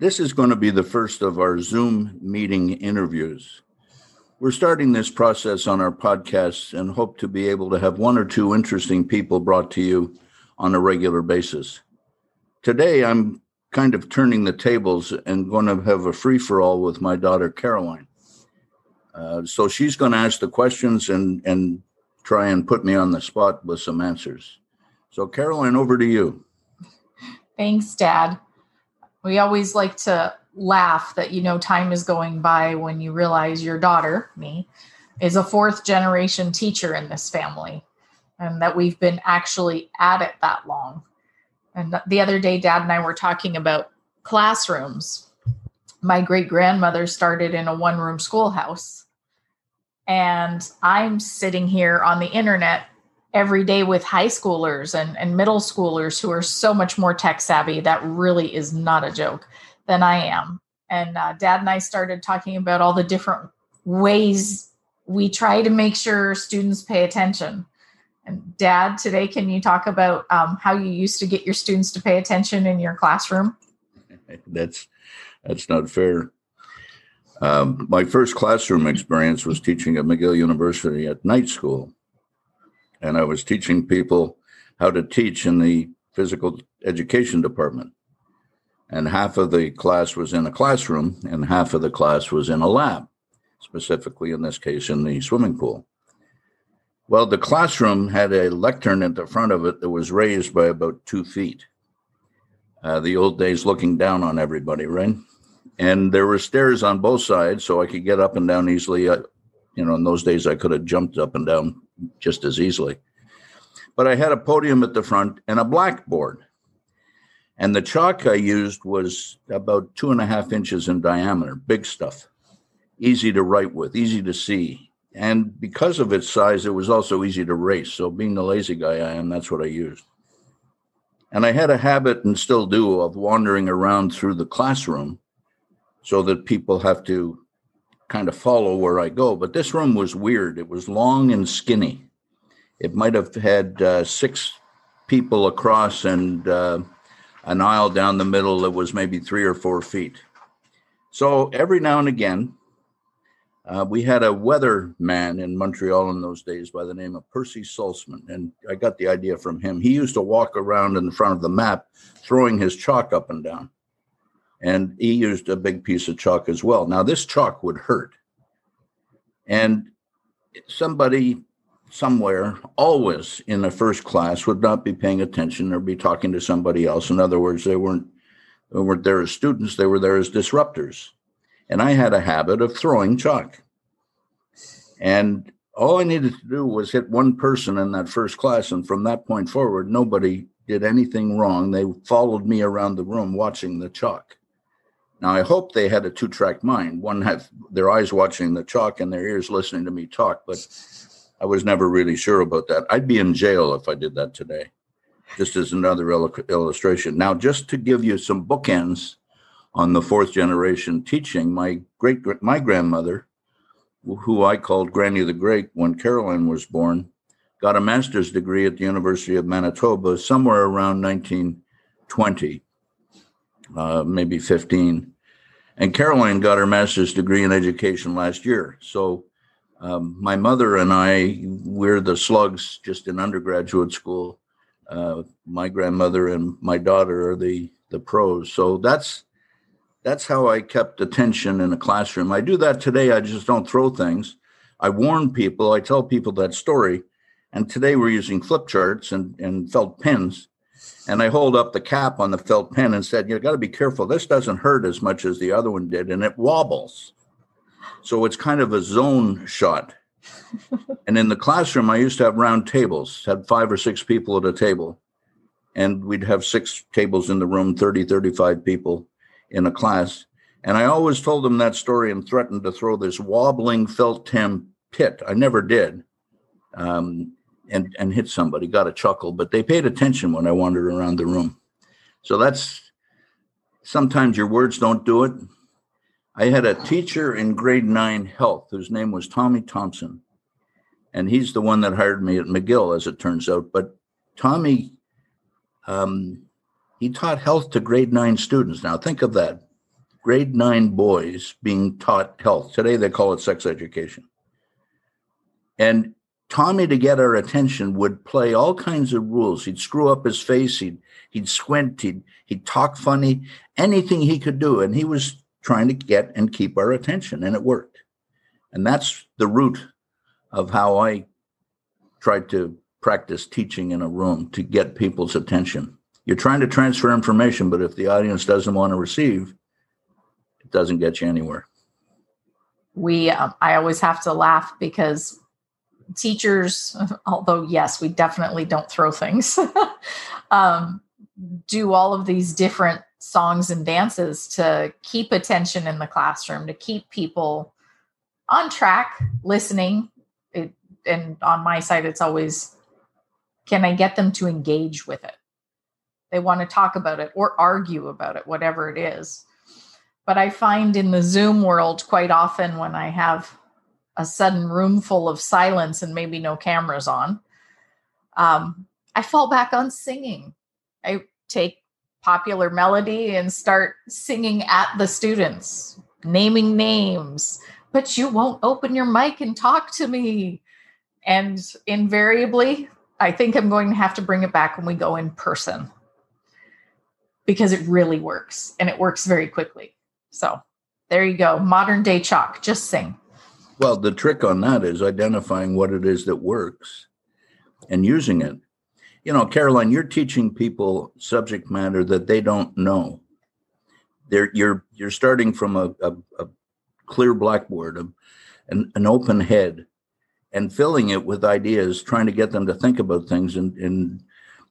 This is going to be the first of our Zoom meeting interviews. We're starting this process on our podcast and hope to be able to have one or two interesting people brought to you on a regular basis. Today, I'm kind of turning the tables and going to have a free for all with my daughter, Caroline. Uh, so she's going to ask the questions and, and try and put me on the spot with some answers. So, Caroline, over to you. Thanks, Dad. We always like to laugh that you know time is going by when you realize your daughter, me, is a fourth generation teacher in this family and that we've been actually at it that long. And the other day, Dad and I were talking about classrooms. My great grandmother started in a one room schoolhouse. And I'm sitting here on the internet every day with high schoolers and, and middle schoolers who are so much more tech savvy. That really is not a joke than I am. And uh, dad and I started talking about all the different ways we try to make sure students pay attention. And dad, today, can you talk about um, how you used to get your students to pay attention in your classroom? That's that's not fair. Um, my first classroom experience was teaching at McGill University at night school. And I was teaching people how to teach in the physical education department and half of the class was in a classroom and half of the class was in a lab, specifically in this case in the swimming pool. Well, the classroom had a lectern at the front of it that was raised by about two feet. Uh, the old days looking down on everybody, right? And there were stairs on both sides, so I could get up and down easily. Uh, you know, in those days, I could have jumped up and down just as easily. But I had a podium at the front and a blackboard. And the chalk I used was about two and a half inches in diameter, big stuff, easy to write with, easy to see. And because of its size, it was also easy to erase. So, being the lazy guy I am, that's what I used. And I had a habit and still do of wandering around through the classroom so that people have to kind of follow where I go. But this room was weird. It was long and skinny. It might have had uh, six people across and uh, an aisle down the middle that was maybe three or four feet. So every now and again, uh, we had a weather man in Montreal in those days by the name of Percy Saltzman, and I got the idea from him. He used to walk around in front of the map, throwing his chalk up and down, and he used a big piece of chalk as well. Now this chalk would hurt, and somebody somewhere, always in the first class, would not be paying attention or be talking to somebody else. In other words, they weren't they weren't there as students; they were there as disruptors. And I had a habit of throwing chalk, and all I needed to do was hit one person in that first class, and from that point forward, nobody did anything wrong. They followed me around the room watching the chalk. Now, I hope they had a two track mind. One had their eyes watching the chalk and their ears listening to me talk, but I was never really sure about that. I'd be in jail if I did that today, just as another il- illustration. Now, just to give you some bookends on the fourth generation teaching, my great my grandmother, who I called Granny the Great when Caroline was born, got a master's degree at the University of Manitoba somewhere around 1920, uh, maybe 15. And Caroline got her master's degree in education last year. So um, my mother and I, we're the slugs just in undergraduate school. Uh, my grandmother and my daughter are the the pros. So that's that's how I kept attention in a classroom. I do that today. I just don't throw things. I warn people. I tell people that story. And today we're using flip charts and, and felt pens. And I hold up the cap on the felt pen and said, You've got to be careful. This doesn't hurt as much as the other one did, and it wobbles. So it's kind of a zone shot. and in the classroom, I used to have round tables, had five or six people at a table. And we'd have six tables in the room, 30, 35 people in a class. And I always told them that story and threatened to throw this wobbling felt tin pit. I never did. Um, and, and hit somebody, got a chuckle, but they paid attention when I wandered around the room. So that's sometimes your words don't do it. I had a teacher in grade nine health whose name was Tommy Thompson. And he's the one that hired me at McGill, as it turns out. But Tommy um, He taught health to grade nine students. Now, think of that grade nine boys being taught health. Today, they call it sex education. And Tommy, to get our attention, would play all kinds of rules. He'd screw up his face. He'd he'd squint. He'd he'd talk funny. Anything he could do, and he was trying to get and keep our attention, and it worked. And that's the root of how I tried to practice teaching in a room to get people's attention. You're trying to transfer information, but if the audience doesn't want to receive, it doesn't get you anywhere. We, uh, I always have to laugh because teachers, although yes, we definitely don't throw things, um, do all of these different songs and dances to keep attention in the classroom, to keep people on track, listening. It, and on my side, it's always can I get them to engage with it? They want to talk about it or argue about it, whatever it is. But I find in the Zoom world quite often when I have a sudden room full of silence and maybe no cameras on, um, I fall back on singing. I take popular melody and start singing at the students, naming names, but you won't open your mic and talk to me. And invariably, I think I'm going to have to bring it back when we go in person because it really works and it works very quickly. So there you go. Modern day chalk, just sing. Well, the trick on that is identifying what it is that works and using it. You know, Caroline, you're teaching people subject matter that they don't know. They're, you're you're starting from a, a, a clear blackboard, a, an, an open head, and filling it with ideas, trying to get them to think about things, and, and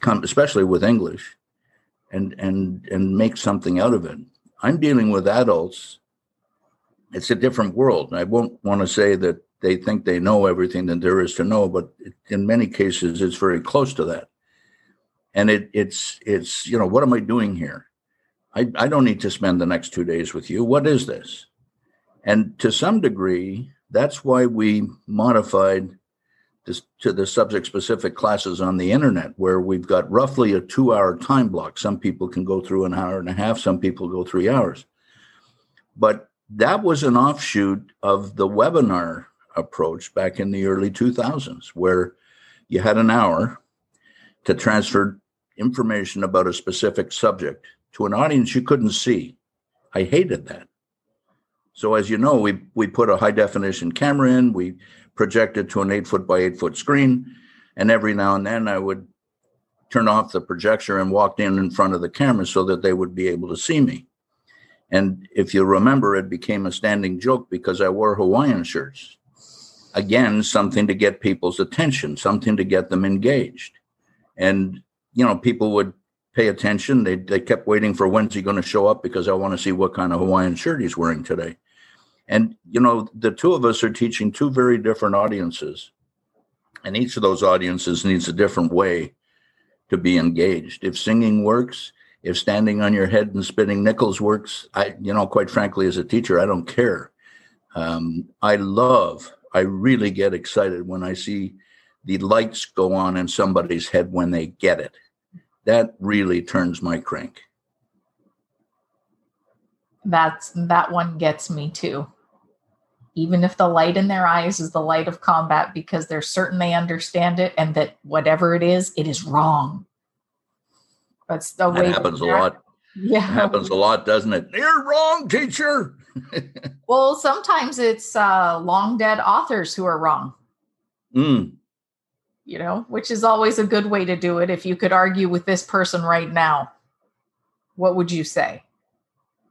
come, especially with English, and and and make something out of it. I'm dealing with adults it's a different world. I won't want to say that they think they know everything that there is to know, but in many cases, it's very close to that. And it, it's it's you know what am I doing here? I, I don't need to spend the next two days with you. What is this? And to some degree, that's why we modified this to the subject specific classes on the internet, where we've got roughly a two hour time block. Some people can go through an hour and a half, some people go three hours. But that was an offshoot of the webinar approach back in the early 2000s, where you had an hour to transfer information about a specific subject to an audience you couldn't see. I hated that. So, as you know, we, we put a high definition camera in, we projected to an eight foot by eight foot screen, and every now and then I would turn off the projector and walk in in front of the camera so that they would be able to see me. And if you remember, it became a standing joke because I wore Hawaiian shirts. Again, something to get people's attention, something to get them engaged. And, you know, people would pay attention. They, they kept waiting for when's he going to show up because I want to see what kind of Hawaiian shirt he's wearing today. And, you know, the two of us are teaching two very different audiences. And each of those audiences needs a different way to be engaged. If singing works, if standing on your head and spinning nickels works, I, you know, quite frankly, as a teacher, I don't care. Um, I love, I really get excited when I see the lights go on in somebody's head when they get it. That really turns my crank. That's that one gets me too. Even if the light in their eyes is the light of combat because they're certain they understand it and that whatever it is, it is wrong. That's the that way happens a lot. Yeah. It happens a lot, doesn't it? You're wrong, teacher. well, sometimes it's uh, long dead authors who are wrong. Mm. You know, which is always a good way to do it. If you could argue with this person right now, what would you say?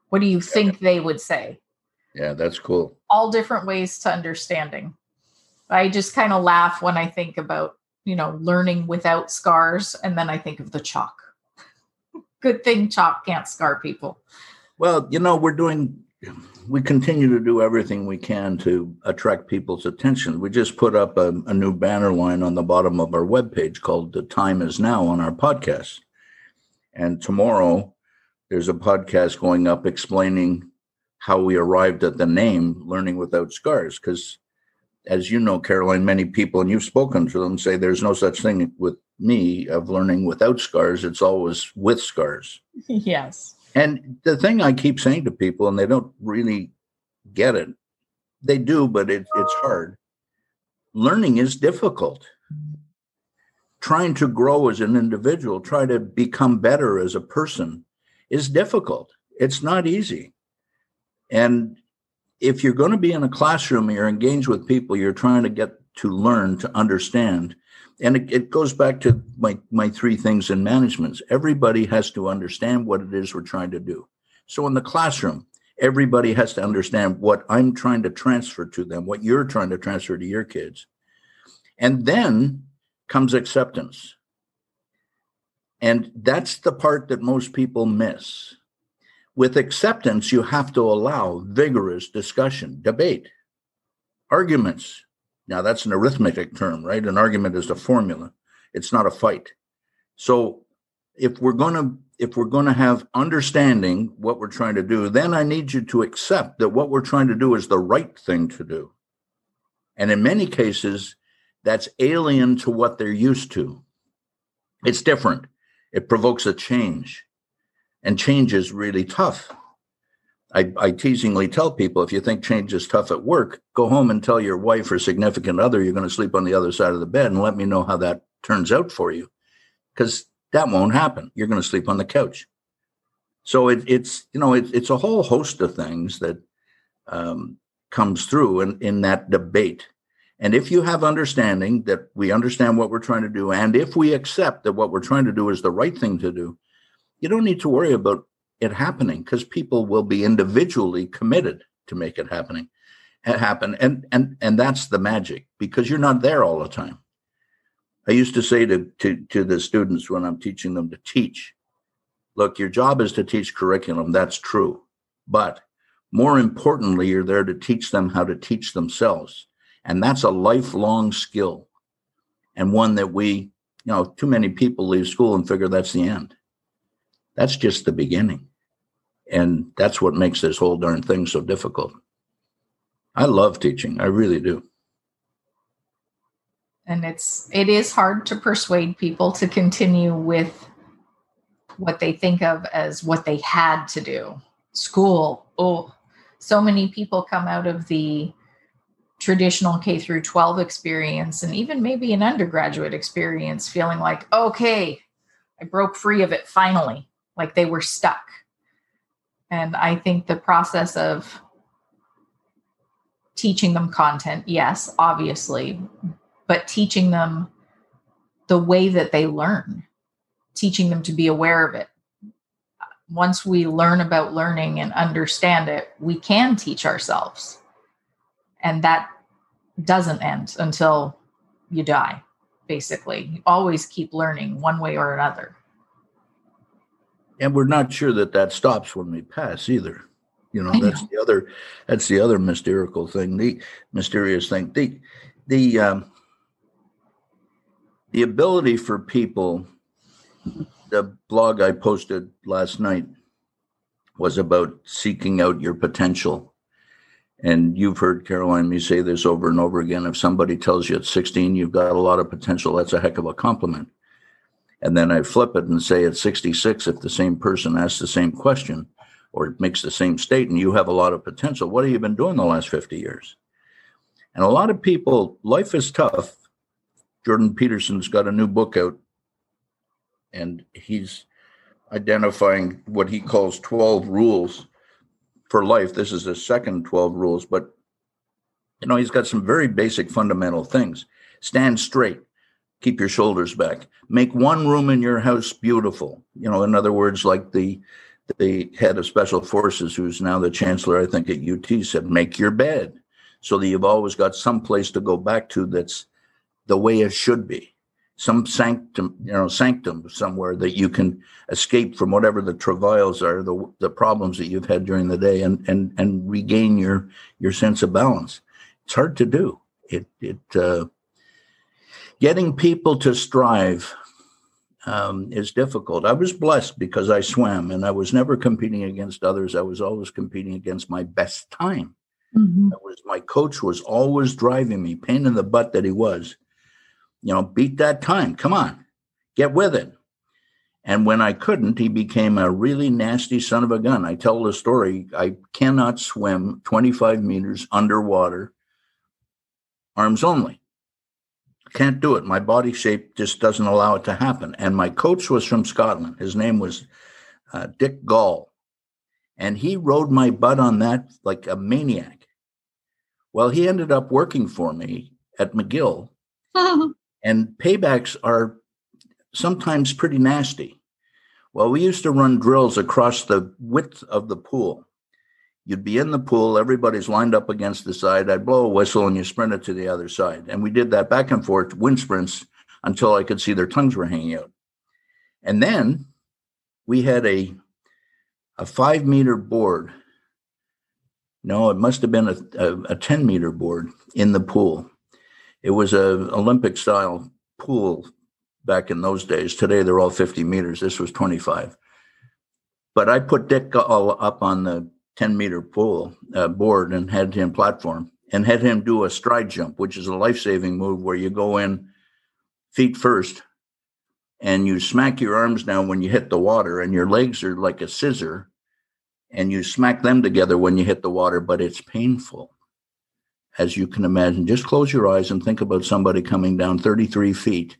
What do you think they would say? Yeah, that's cool. All different ways to understanding. I just kind of laugh when I think about, you know, learning without scars. And then I think of the chalk good thing chalk can't scar people. Well, you know, we're doing, we continue to do everything we can to attract people's attention. We just put up a, a new banner line on the bottom of our webpage called The Time Is Now on our podcast. And tomorrow, there's a podcast going up explaining how we arrived at the name Learning Without Scars. Because, as you know, Caroline, many people, and you've spoken to them, say there's no such thing with me of learning without scars, it's always with scars. Yes. And the thing I keep saying to people, and they don't really get it, they do, but it, it's hard. Learning is difficult. Trying to grow as an individual, try to become better as a person is difficult. It's not easy. And if you're going to be in a classroom and you're engaged with people, you're trying to get to learn, to understand. And it, it goes back to my, my three things in management. Everybody has to understand what it is we're trying to do. So in the classroom, everybody has to understand what I'm trying to transfer to them, what you're trying to transfer to your kids. And then comes acceptance. And that's the part that most people miss. With acceptance, you have to allow vigorous discussion, debate, arguments. Now, that's an arithmetic term, right? An argument is a formula, it's not a fight. So, if we're going to if we're going to have understanding what we're trying to do, then I need you to accept that what we're trying to do is the right thing to do. And in many cases, that's alien to what they're used to. It's different. It provokes a change and change is really tough. I, I, teasingly tell people if you think change is tough at work, go home and tell your wife or significant other you're going to sleep on the other side of the bed and let me know how that turns out for you. Because that won't happen. You're going to sleep on the couch. So it, it's, you know, it, it's a whole host of things that um, comes through in, in that debate. And if you have understanding that we understand what we're trying to do, and if we accept that what we're trying to do is the right thing to do, you don't need to worry about it happening because people will be individually committed to make it happening happen and and and that's the magic because you're not there all the time. I used to say to to to the students when i'm teaching them to teach look your job is to teach curriculum that's true but more importantly you're there to teach them how to teach themselves and that's a lifelong skill and one that we you know too many people leave school and figure that's the end that's just the beginning. And that's what makes this whole darn thing so difficult. I love teaching. I really do. And it's it is hard to persuade people to continue with what they think of as what they had to do. School. Oh, so many people come out of the traditional K through 12 experience and even maybe an undergraduate experience feeling like, okay, I broke free of it finally like they were stuck. And I think the process of teaching them content, yes, obviously, but teaching them the way that they learn, teaching them to be aware of it. Once we learn about learning and understand it, we can teach ourselves. And that doesn't end until you die, basically. You always keep learning one way or another and we're not sure that that stops when we pass either. You know, that's the other that's the other mystical thing. The mysterious thing the the um, the ability for people the blog i posted last night was about seeking out your potential. And you've heard caroline me say this over and over again if somebody tells you at 16 you've got a lot of potential that's a heck of a compliment and then I flip it and say at 66, if the same person asks the same question or makes the same statement, you have a lot of potential. What have you been doing the last 50 years? And a lot of people, life is tough. Jordan Peterson's got a new book out, and he's identifying what he calls 12 rules for life. This is the second 12 rules, but you know, he's got some very basic fundamental things. Stand straight keep your shoulders back. Make one room in your house beautiful. You know in other words like the the head of special forces who's now the chancellor i think at ut said make your bed. So that you've always got some place to go back to that's the way it should be. Some sanctum you know sanctum somewhere that you can escape from whatever the travails are the the problems that you've had during the day and and and regain your your sense of balance. It's hard to do. It it uh getting people to strive um, is difficult. I was blessed because I swam and I was never competing against others. I was always competing against my best time. Mm-hmm. was my coach was always driving me, pain in the butt that he was. You know, beat that time. Come on. get with it. And when I couldn't, he became a really nasty son of a gun. I tell the story I cannot swim 25 meters underwater, arms only. Can't do it. My body shape just doesn't allow it to happen. And my coach was from Scotland. His name was uh, Dick Gall. And he rode my butt on that like a maniac. Well, he ended up working for me at McGill. and paybacks are sometimes pretty nasty. Well, we used to run drills across the width of the pool. You'd be in the pool, everybody's lined up against the side. I'd blow a whistle and you sprint it to the other side. And we did that back and forth, wind sprints, until I could see their tongues were hanging out. And then we had a a five meter board. No, it must have been a, a, a 10 meter board in the pool. It was a Olympic style pool back in those days. Today they're all 50 meters. This was 25. But I put Dick Gall up on the 10 meter pool uh, board and had him platform and had him do a stride jump, which is a life saving move where you go in feet first and you smack your arms down when you hit the water and your legs are like a scissor and you smack them together when you hit the water, but it's painful. As you can imagine, just close your eyes and think about somebody coming down 33 feet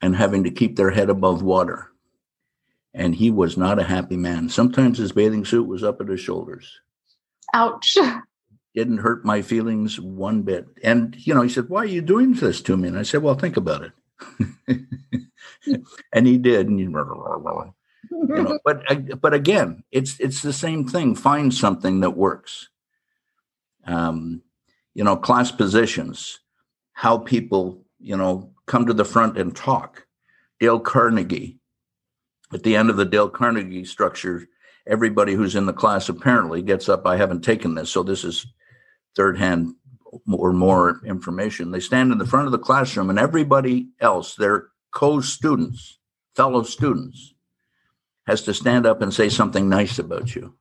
and having to keep their head above water. And he was not a happy man. Sometimes his bathing suit was up at his shoulders. Ouch. Didn't hurt my feelings one bit. And, you know, he said, Why are you doing this to me? And I said, Well, think about it. and he did. And he, you know, but but again, it's it's the same thing. Find something that works. Um, you know, class positions, how people, you know, come to the front and talk. Dale Carnegie. At the end of the Dale Carnegie structure, everybody who's in the class apparently gets up. I haven't taken this, so this is third hand or more information. They stand in the front of the classroom, and everybody else, their co students, fellow students, has to stand up and say something nice about you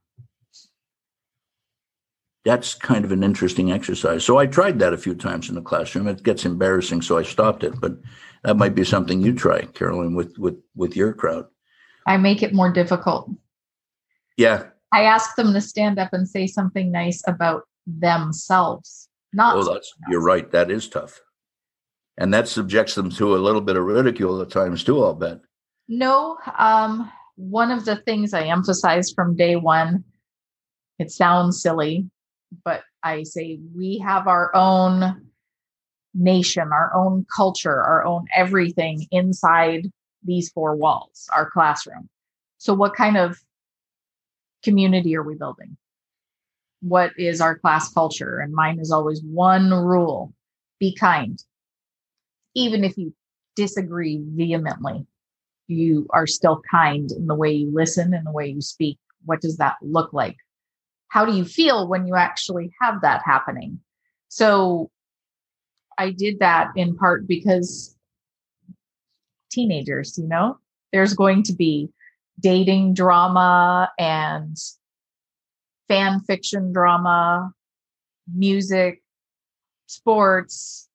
that's kind of an interesting exercise. So I tried that a few times in the classroom. It gets embarrassing, so I stopped it. But that might be something you try, Caroline, with with with your crowd. I make it more difficult. Yeah. I ask them to stand up and say something nice about themselves. Not Oh, that's you're right. That is tough. And that subjects them to a little bit of ridicule at times too, I'll bet. No. Um, one of the things I emphasize from day one, it sounds silly, but I say we have our own nation, our own culture, our own everything inside these four walls, our classroom. So, what kind of community are we building? What is our class culture? And mine is always one rule be kind. Even if you disagree vehemently, you are still kind in the way you listen and the way you speak. What does that look like? how do you feel when you actually have that happening so i did that in part because teenagers you know there's going to be dating drama and fan fiction drama music sports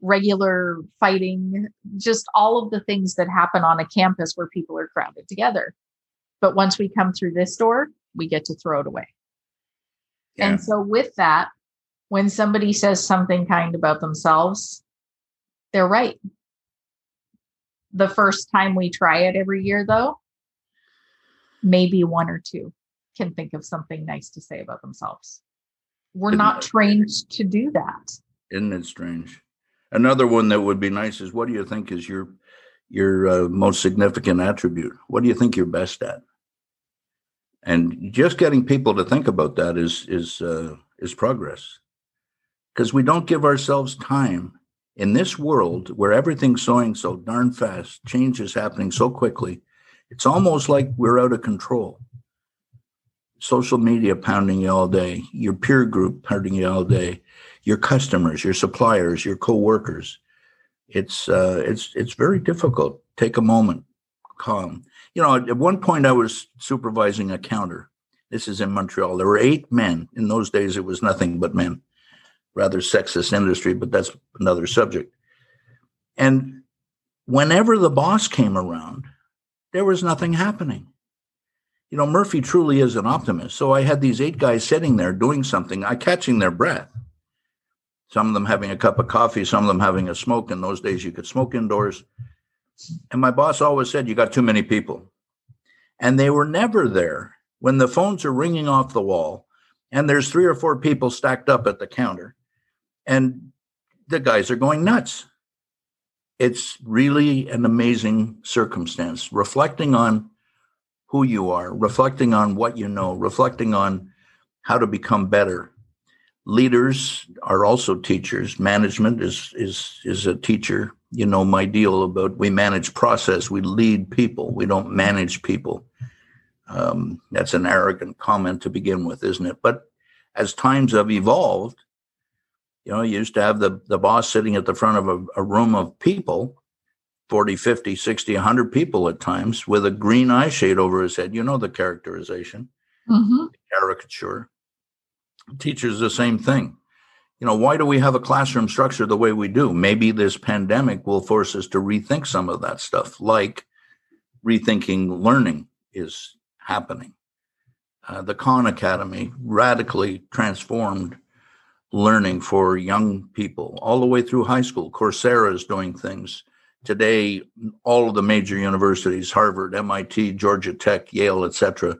regular fighting just all of the things that happen on a campus where people are crowded together but once we come through this door we get to throw it away yeah. And so, with that, when somebody says something kind about themselves, they're right. The first time we try it every year, though, maybe one or two can think of something nice to say about themselves. We're Isn't not trained strange? to do that. Isn't it strange? Another one that would be nice is what do you think is your your uh, most significant attribute? What do you think you're best at? and just getting people to think about that is is uh, is progress because we don't give ourselves time in this world where everything's going so darn fast change is happening so quickly it's almost like we're out of control social media pounding you all day your peer group pounding you all day your customers your suppliers your co-workers it's uh, it's it's very difficult take a moment calm you know, at one point I was supervising a counter. This is in Montreal. There were eight men. In those days, it was nothing but men. Rather sexist industry, but that's another subject. And whenever the boss came around, there was nothing happening. You know, Murphy truly is an optimist. So I had these eight guys sitting there doing something, I catching their breath. Some of them having a cup of coffee, some of them having a smoke. In those days, you could smoke indoors. And my boss always said, You got too many people. And they were never there when the phones are ringing off the wall and there's three or four people stacked up at the counter and the guys are going nuts. It's really an amazing circumstance, reflecting on who you are, reflecting on what you know, reflecting on how to become better. Leaders are also teachers. Management is is is a teacher. You know my deal about we manage process, we lead people, we don't manage people. Um, that's an arrogant comment to begin with, isn't it? But as times have evolved, you know, you used to have the, the boss sitting at the front of a, a room of people, 40, 50, 60, 100 people at times, with a green eye shade over his head. You know the characterization, mm-hmm. the caricature. Teachers, the same thing. You know, why do we have a classroom structure the way we do? Maybe this pandemic will force us to rethink some of that stuff, like rethinking learning is happening. Uh, the Khan Academy radically transformed learning for young people all the way through high school. Coursera is doing things. Today, all of the major universities, Harvard, MIT, Georgia Tech, Yale, etc.,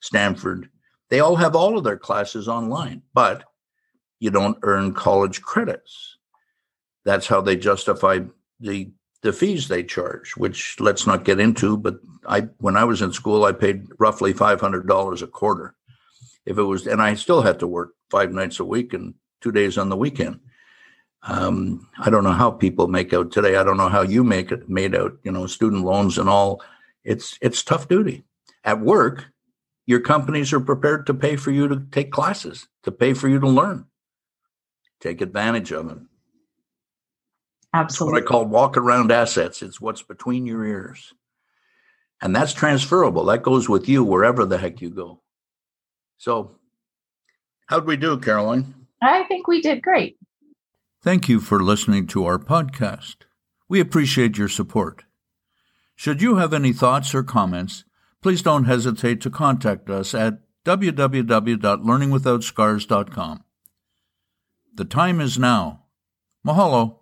Stanford, they all have all of their classes online, but you don't earn college credits. That's how they justify the the fees they charge, which let's not get into. But I, when I was in school, I paid roughly five hundred dollars a quarter. If it was, and I still had to work five nights a week and two days on the weekend. Um, I don't know how people make out today. I don't know how you make it made out. You know, student loans and all. It's it's tough duty. At work, your companies are prepared to pay for you to take classes, to pay for you to learn. Take advantage of it. Absolutely. what I call walk around assets. It's what's between your ears. And that's transferable. That goes with you wherever the heck you go. So, how'd we do, Caroline? I think we did great. Thank you for listening to our podcast. We appreciate your support. Should you have any thoughts or comments, please don't hesitate to contact us at www.learningwithoutscars.com. The time is now. Mahalo.